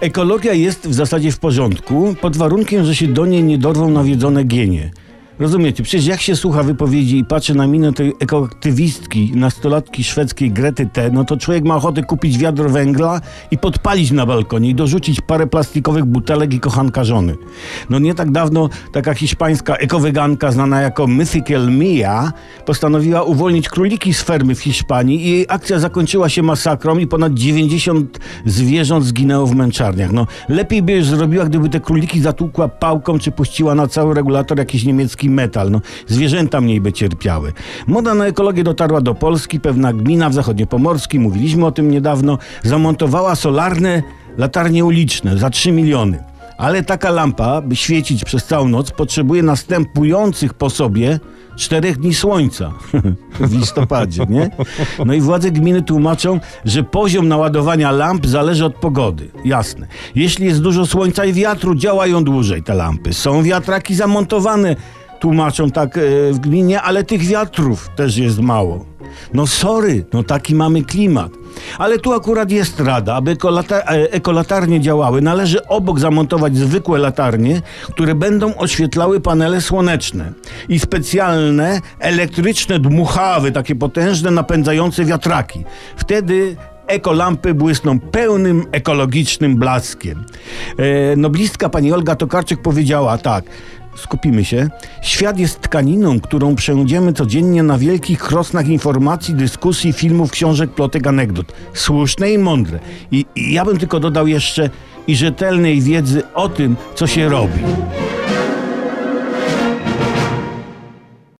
Ekologia jest w zasadzie w porządku, pod warunkiem, że się do niej nie dorwą nawiedzone genie. Rozumiecie? Przecież jak się słucha wypowiedzi i patrzy na minę tej ekoaktywistki, nastolatki szwedzkiej Grety T., no to człowiek ma ochotę kupić wiadro węgla i podpalić na balkonie i dorzucić parę plastikowych butelek i kochanka żony. No nie tak dawno taka hiszpańska ekoweganka znana jako Mythical Mia postanowiła uwolnić króliki z fermy w Hiszpanii i jej akcja zakończyła się masakrą i ponad 90 zwierząt zginęło w męczarniach. No lepiej by już zrobiła, gdyby te króliki zatłukła pałką czy puściła na cały regulator jakiś niemiecki metal. No, zwierzęta mniej by cierpiały. Moda na ekologię dotarła do Polski. Pewna gmina w zachodniopomorskim, mówiliśmy o tym niedawno, zamontowała solarne latarnie uliczne za 3 miliony. Ale taka lampa, by świecić przez całą noc, potrzebuje następujących po sobie czterech dni słońca w listopadzie, nie? No i władze gminy tłumaczą, że poziom naładowania lamp zależy od pogody. Jasne. Jeśli jest dużo słońca i wiatru, działają dłużej te lampy. Są wiatraki zamontowane, tłumaczą tak e, w gminie, ale tych wiatrów też jest mało. No sorry, no taki mamy klimat. Ale tu akurat jest rada, aby e, ekolatarnie działały, należy obok zamontować zwykłe latarnie, które będą oświetlały panele słoneczne i specjalne elektryczne dmuchawy, takie potężne, napędzające wiatraki. Wtedy ekolampy błysną pełnym ekologicznym blaskiem. E, noblistka pani Olga Tokarczyk powiedziała tak. Skupimy się. Świat jest tkaniną, którą przejdziemy codziennie na wielkich krosnach informacji, dyskusji, filmów, książek, plotek, anegdot. Słuszne i mądre. I, I ja bym tylko dodał jeszcze i rzetelnej wiedzy o tym, co się robi.